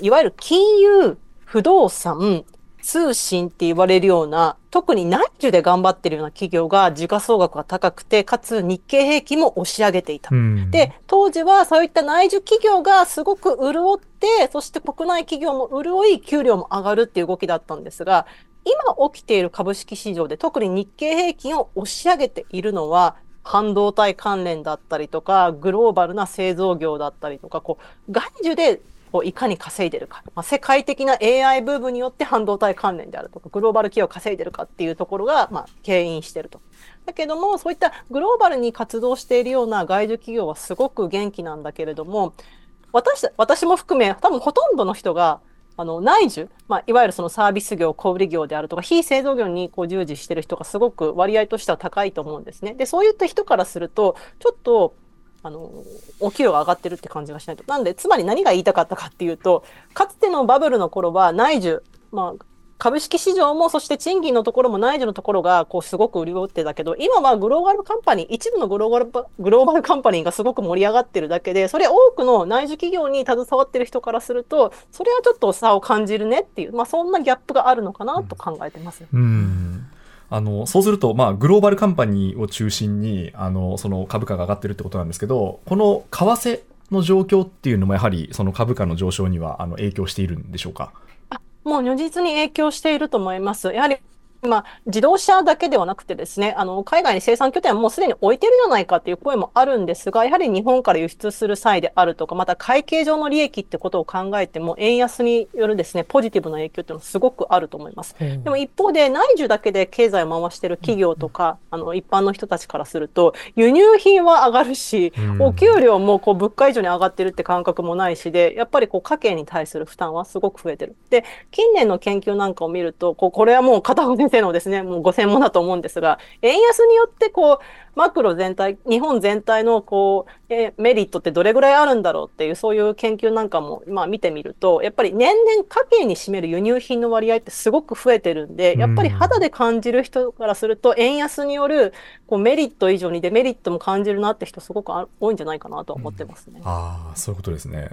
いわゆる金融、不動産、通信って言われるような、特に内需で頑張ってるような企業が時価総額が高くて、かつ日経平均も押し上げていた。うん、で、当時はそういった内需企業がすごく潤って、そして国内企業も潤い、給料も上がるっていう動きだったんですが、今起きている株式市場で特に日経平均を押し上げているのは、半導体関連だったりとか、グローバルな製造業だったりとか、こう、外需でをいかに稼いでるか、まあ、世界的な AI ブームによって半導体関連であるとか、グローバル企業を稼いでるかっていうところが、まあ、牽引してると。だけども、そういったグローバルに活動しているような外需企業はすごく元気なんだけれども、私、私も含め、多分ほとんどの人が、あの、内需、まあ、いわゆるそのサービス業、小売業であるとか、非製造業にこう従事してる人がすごく割合としては高いと思うんですね。で、そういった人からすると、ちょっと、あの、お給料が上がってるって感じがしないと。なんで、つまり何が言いたかったかっていうと、かつてのバブルの頃は内需、まあ、株式市場も、そして賃金のところも内需のところが、こう、すごく潤ってたけど、今はグローバルカンパニー、一部のグローバル、グローバルカンパニーがすごく盛り上がってるだけで、それ多くの内需企業に携わってる人からすると、それはちょっと差を感じるねっていう、まあ、そんなギャップがあるのかなと考えてます。うん、あの、そうすると、まあ、グローバルカンパニーを中心に、あの、その株価が上がってるってことなんですけど、この為替の状況っていうのもやはり、その株価の上昇には、あの、影響しているんでしょうか？もう如実に影響していると思います。やはりまあ、自動車だけではなくてですね、あの、海外に生産拠点はもうすでに置いてるじゃないかっていう声もあるんですが、やはり日本から輸出する際であるとか、また会計上の利益ってことを考えても、円安によるですね、ポジティブな影響っていうのはすごくあると思います。でも一方で、内需だけで経済を回してる企業とか、あの、一般の人たちからすると、輸入品は上がるし、お給料もこう物価以上に上がってるって感覚もないしで、やっぱりこう家計に対する負担はすごく増えてる。で、近年の研究なんかを見ると、こうこれはもう片方先生のですね、もう専門だと思うんですが、円安によってこう、マクロ全体、日本全体のこう、えメリットってどれぐらいあるんだろうっていう、そういう研究なんかも、まあ見てみると、やっぱり年々家計に占める輸入品の割合ってすごく増えてるんで、やっぱり肌で感じる人からすると、円安によるこうメリット以上にデメリットも感じるなって人すごく多いんじゃないかなと思ってますね。うん、ああ、そういうことですね。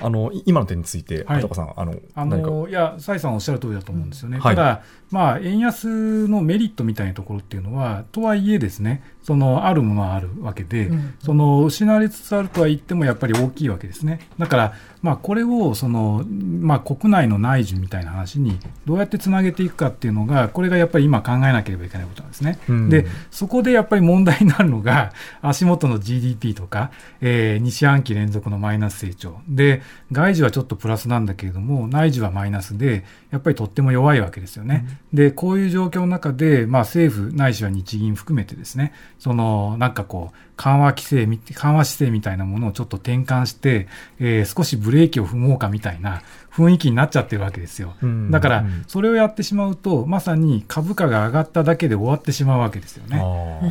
あの今の点について、はい、さん、あのあのいや、蔡さんおっしゃる通りだと思うんですよね、はい、ただ、まあ、円安のメリットみたいなところっていうのは、とはいえですね、そのあるものはあるわけで、うん、その失われつつあるとは言ってもやっぱり大きいわけですね。だから、まあ、これをその、まあ、国内の内需みたいな話にどうやってつなげていくかっていうのが、これがやっぱり今考えなければいけないことなんですね。うん、で、そこでやっぱり問題になるのが、(laughs) 足元の GDP とか、えー、2四半期連続のマイナス成長。で、外需はちょっとプラスなんだけれども、内需はマイナスで、やっぱりとっても弱いわけですよね。うん、で、こういう状況の中で、まあ、政府ないしは日銀含めてですね、その、なんかこう、緩和規制、緩和姿勢みたいなものをちょっと転換して、えー、少しブレーキを踏もうかみたいな雰囲気になっちゃってるわけですよ。だから、それをやってしまうと、まさに株価が上がっただけで終わってしまうわけですよね。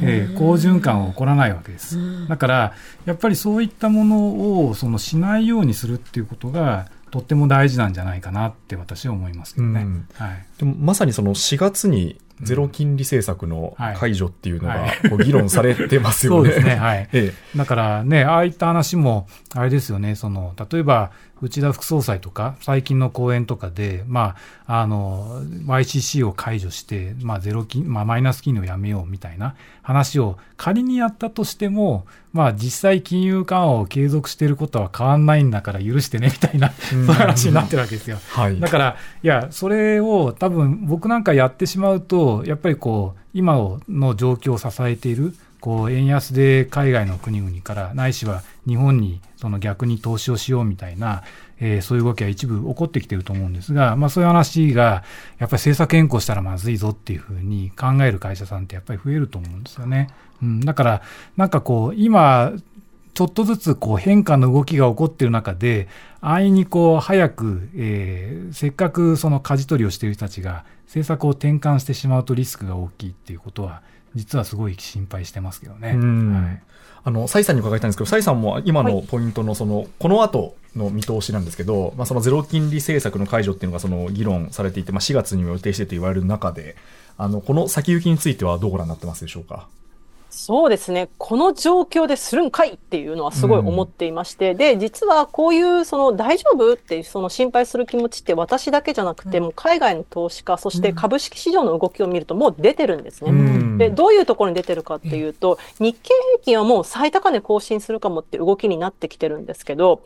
えー、好循環は起こらないわけです。だから、やっぱりそういったものを、そのしないようにするっていうことが、とっても大事なんじゃないかなって私は思いますけどね。はい、でもまさにその4月にゼロ金利政策の解除っていうのが、こう議論されてますよね。そうですね。はい。(laughs) ええ、だからね、ああいった話も、あれですよね、その、例えば、内田副総裁とか、最近の講演とかで、まあ、あの、YCC を解除して、まあ、ゼロ金、まあ、マイナス金利をやめようみたいな話を仮にやったとしても、まあ、実際金融緩和を継続していることは変わんないんだから許してね、みたいな、そういう話になってるわけですよ。はい。だから、いや、それを多分僕なんかやってしまうと、やっぱりこう、今の状況を支えている、こう円安で海外の国々からないしは日本にその逆に投資をしようみたいな、えー、そういう動きは一部起こってきてると思うんですが、まあそういう話がやっぱり政策変更したらまずいぞっていうふうに考える会社さんってやっぱり増えると思うんですよね。うん、だからなんかこう今ちょっとずつこう変化の動きが起こっている中で、安易にこう早く、えー、せっかくその舵取りをしている人たちが政策を転換してしまうとリスクが大きいっていうことは、実はすごい心配してますけどね。はい、あの、蔡さんに伺いたいんですけど、蔡さんも今のポイントのその、はい、この後の見通しなんですけど、まあ、そのゼロ金利政策の解除っていうのがその議論されていて、まあ、4月にも予定してと言われる中で、あの、この先行きについてはどうご覧になってますでしょうか？そうですね。この状況でするんかいっていうのはすごい思っていまして、うん、で、実はこういうその大丈夫っていうその心配する気持ちって私だけじゃなくて、もう海外の投資家、そして株式市場の動きを見るともう出てるんですね。うん、で、どういうところに出てるかっていうと、日経平均はもう最高値更新するかもって動きになってきてるんですけど、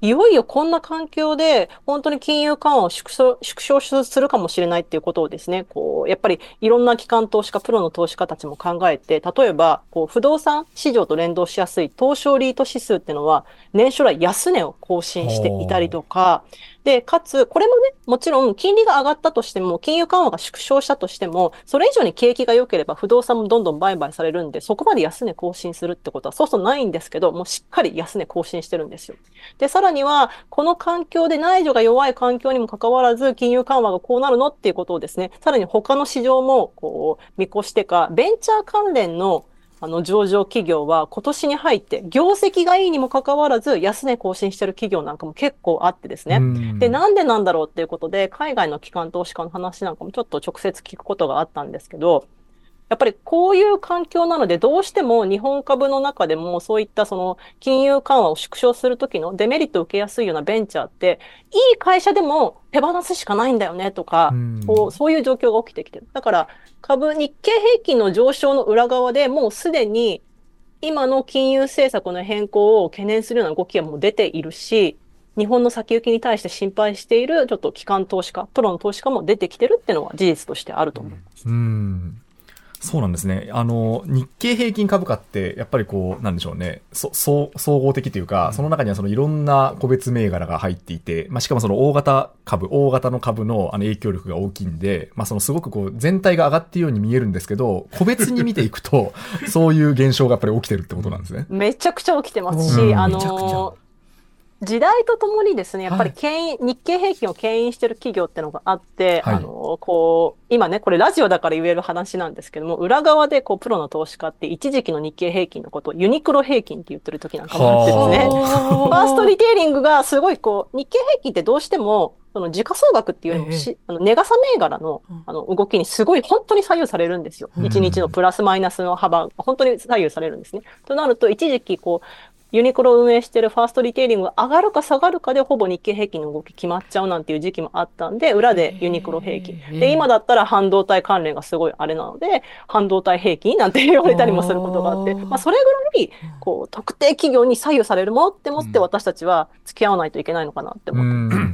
いよいよこんな環境で本当に金融緩和を縮小縮小するかもしれないっていうことをですね、こう、やっぱりいろんな機関投資家、プロの投資家たちも考えて、例えば、こう、不動産市場と連動しやすい東証リート指数っていうのは、年初来安値を更新していたりとか、で、かつ、これもね、もちろん金利が上がったとしても、金融緩和が縮小したとしても、それ以上に景気が良ければ不動産もどんどん売買されるんで、そこまで安値更新するってことはそうそうないんですけど、もうしっかり安値更新してるんですよ。で、さらには、この環境で内需が弱い環境にもかかわらず、金融緩和がこうなるのっていうことをですね、さらに他の市場も、こう、見越してか、ベンチャー関連のあの、上場企業は今年に入って業績がいいにもかかわらず安値更新してる企業なんかも結構あってですね。で、なんでなんだろうっていうことで、海外の機関投資家の話なんかもちょっと直接聞くことがあったんですけど、やっぱりこういう環境なので、どうしても日本株の中でもそういったその金融緩和を縮小するときのデメリットを受けやすいようなベンチャーって、いい会社でも手放すしかないんだよねとか、こうそういう状況が起きてきてる。だから株、日経平均の上昇の裏側でもうすでに今の金融政策の変更を懸念するような動きがもう出ているし、日本の先行きに対して心配しているちょっと機関投資家、プロの投資家も出てきてるっていうのは事実としてあると思います。うんそうなんですね。あの、日経平均株価って、やっぱりこう、なんでしょうね。そ、総合的というか、その中にはそのいろんな個別銘柄が入っていて、まあ、しかもその大型株、大型の株のあの影響力が大きいんで、まあ、そのすごくこう、全体が上がっているように見えるんですけど、個別に見ていくと、(laughs) そういう現象がやっぱり起きてるってことなんですね。めちゃくちゃ起きてますし、あの時代とともにですね、やっぱり牽引、はい、日経平均を牽引してる企業ってのがあって、はい、あの、こう、今ね、これラジオだから言える話なんですけども、裏側でこう、プロの投資家って一時期の日経平均のことをユニクロ平均って言ってる時なんかもあってですね、ファーストリテイリングがすごいこう、日経平均ってどうしても、その時価総額っていうよりもし、え。え、あの、値傘銘柄の、あの、動きにすごい本当に左右されるんですよ。一、うん、日のプラスマイナスの幅、本当に左右されるんですね。となると、一時期こう、ユニクロを運営しているファーストリテイリングが上がるか下がるかでほぼ日経平均の動き決まっちゃうなんていう時期もあったんで、裏でユニクロ平均。で、今だったら半導体関連がすごいあれなので、半導体平均なんて言われたりもすることがあって、まあそれぐらい、こう、特定企業に左右されるものって思って私たちは付き合わないといけないのかなって思ってます。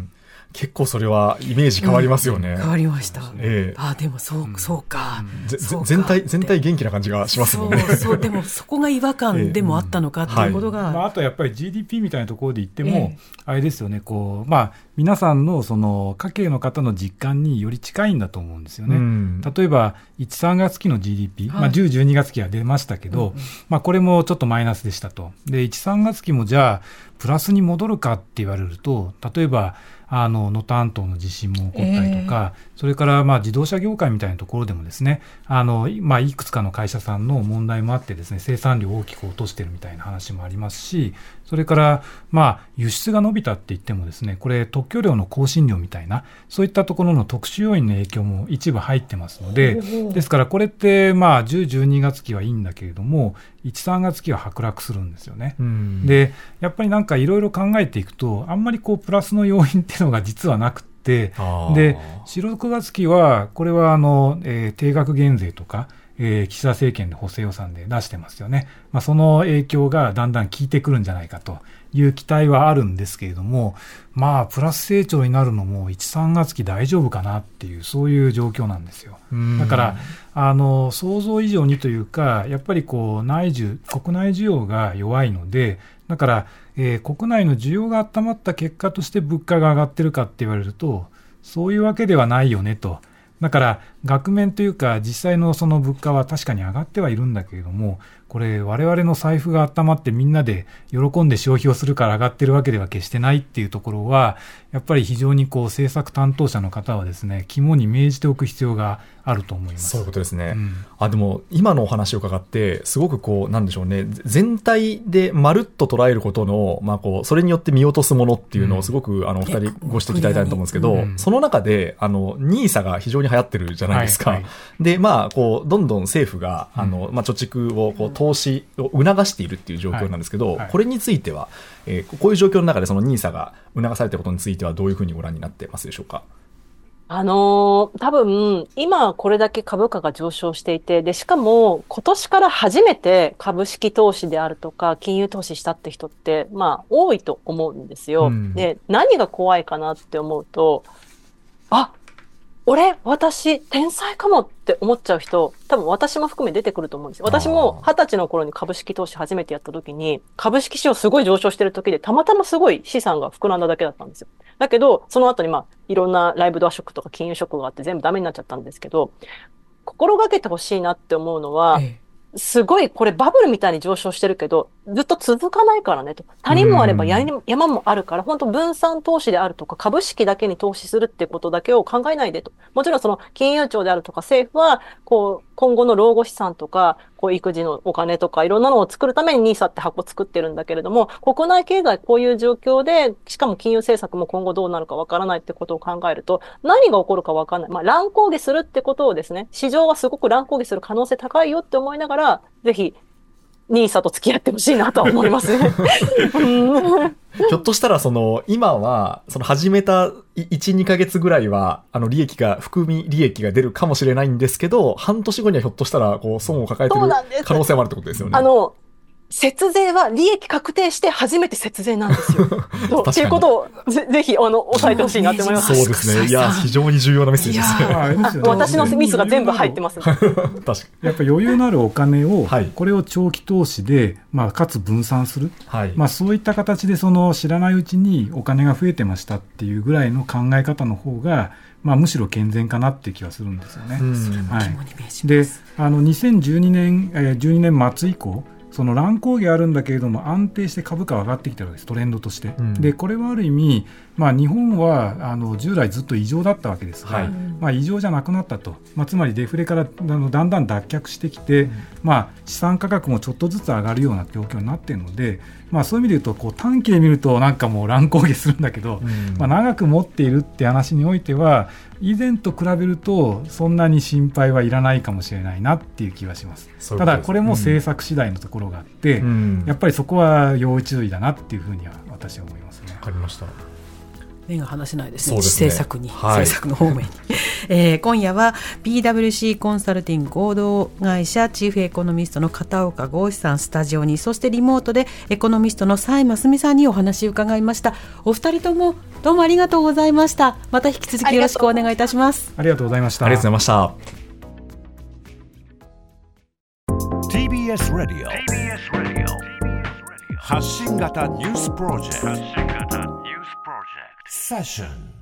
結構それはイメージ変わりますよね。うん、変わりました。ええー、あでもそう、そうか。全体、全体元気な感じがしますもんね。そう、そう、でも (laughs) そこが違和感でもあったのかっていうことが。まあ、あとやっぱり GDP みたいなところで言っても、あれですよね、こう、まあ、皆さんのその家計の方の実感により近いんだと思うんですよね。うん、例えば、1、3月期の GDP、はい、まあ、10、12月期は出ましたけど、うん、まあ、これもちょっとマイナスでしたと。で、1、3月期もじゃあ、プラスに戻るかって言われると、例えば、あの能登半島の地震も起こったりとか、えー、それからまあ自動車業界みたいなところでもですねあの、まあ、いくつかの会社さんの問題もあってですね生産量を大きく落としてるみたいな話もありますしそれからまあ輸出が伸びたって言ってもですねこれ特許料の更新料みたいなそういったところの特殊要因の影響も一部入ってますのでですからこれってまあ10、12月期はいいんだけれども1、3月期は剥落するんですよね。でやっぱりなんかいろいろ考えていくとあんまりこうプラスの要因っていうのが実はなくてで4、6月期はこれはあの、えー、定額減税とかえー、岸田政権で補正予算で出してますよね。まあ、その影響がだんだん効いてくるんじゃないかという期待はあるんですけれども、まあ、プラス成長になるのも1、3月期大丈夫かなっていう、そういう状況なんですよ。だから、あの、想像以上にというか、やっぱりこう、内需、国内需要が弱いので、だから、えー、国内の需要が温まった結果として物価が上がってるかって言われると、そういうわけではないよねと。だから、額面というか、実際のその物価は確かに上がってはいるんだけれども、これ、我々の財布が温まってみんなで喜んで消費をするから上がってるわけでは決してないっていうところは、やっぱり非常にこう政策担当者の方はですね、肝に銘じておく必要があると思います。そういうことですね。うん、あ、でも、今のお話を伺って、すごくこう、なんでしょうね、全体でまるっと捉えることの、まあこう、それによって見落とすものっていうのをすごく、うん、あの、お二人ご指摘いただいたと思うんですけど、うん、その中で、あの、ニーサが非常に流行ってるじゃないですか。はいはい、で、まあ、こう、どんどん政府が、あの、まあ、貯蓄をこう、投資を促しているっていう状況なんですけど、はいはい、これについては、えー、こういう状況の中でその NISA が促されたことについてはどういうふうにご覧になってますでしょうか？あのー、多分、今これだけ株価が上昇していて、で、しかも今年から初めて株式投資であるとか、金融投資したって人って、まあ、多いと思うんですよ。うん、で、何が怖いかなって思うと、あ、俺、私、天才かもって思っちゃう人、多分私も含め出てくると思うんですよ。私も二十歳の頃に株式投資初めてやった時に、株式市場すごい上昇してる時で、たまたますごい資産が膨らんだだけだったんですよ。だけど、その後にまあ、いろんなライブドアショックとか金融ショックがあって全部ダメになっちゃったんですけど、心がけてほしいなって思うのは、ええすごいこれバブルみたいに上昇してるけど、ずっと続かないからねと。谷もあれば山もあるから、本当分散投資であるとか、株式だけに投資するってことだけを考えないでと。もちろんその金融庁であるとか政府は、こう、今後の老後資産とか、こう育児のお金とかいろんなのを作るために NISA って箱作ってるんだけれども、国内経済こういう状況で、しかも金融政策も今後どうなるかわからないってことを考えると、何が起こるかわからない。まあ乱高下するってことをですね、市場はすごく乱高下する可能性高いよって思いながら、ぜひニーサと付き合ってほしいなと思いますね。ひょっとしたら、その、今は、その始めた1、2ヶ月ぐらいは、あの、利益が、含み利益が出るかもしれないんですけど、半年後にはひょっとしたら、こう、損を抱えてる可能性もあるってことですよね。あの、節税は利益確定して初めて節税なんですよ。(laughs) っていうことをぜぜひあの押さえてほしいなって思います。そうですね。いや (laughs) 非常に重要なメッセージですね。私のミスが全部入ってます、(laughs) 確かに。やっぱり余裕のあるお金を、はい、これを長期投資でまあかつ分散する、はい、まあそういった形でその知らないうちにお金が増えてましたっていうぐらいの考え方の方が。まあ、むしろ健全かなっていう気がするんですよね。はい、であの2012年、えー、12年末以降その乱高下あるんだけれども安定して株価は上がってきてるわけですトレンドとして、うん、でこれはある意味、まあ、日本はあの従来ずっと異常だったわけですが、はい、まあ、異常じゃなくなったと、まあ、つまりデフレからあのだんだん脱却してきて、うん、まあ、資産価格もちょっとずつ上がるような状況になっているので、まあ、そういう意味で言うとこう短期で見るとなんかもう乱高下するんだけど、うん、まあ、長く持っているって話においては以前と比べるとそんなに心配はいらないかもしれないなっていう気はします。ただこれも政策次第のところがあって、うん、やっぱりそこは要注意だなっていうふうには私は思いますね。わかりました目が離せないですね、すね。政策に、はい、政策の方面に、(laughs) えー、今夜は PWC コンサルティング合同会社チーフエコノミストの片岡剛志さんスタジオにそしてリモートでエコノミストの蔡真澄さんにお話を伺いました。お二人ともどうもありがとうございました。また引き続きよろしくお願いいたします。ありがとうございました。ありがとうございました。TBS ラディオ発信型ニュースプロジェクトセッション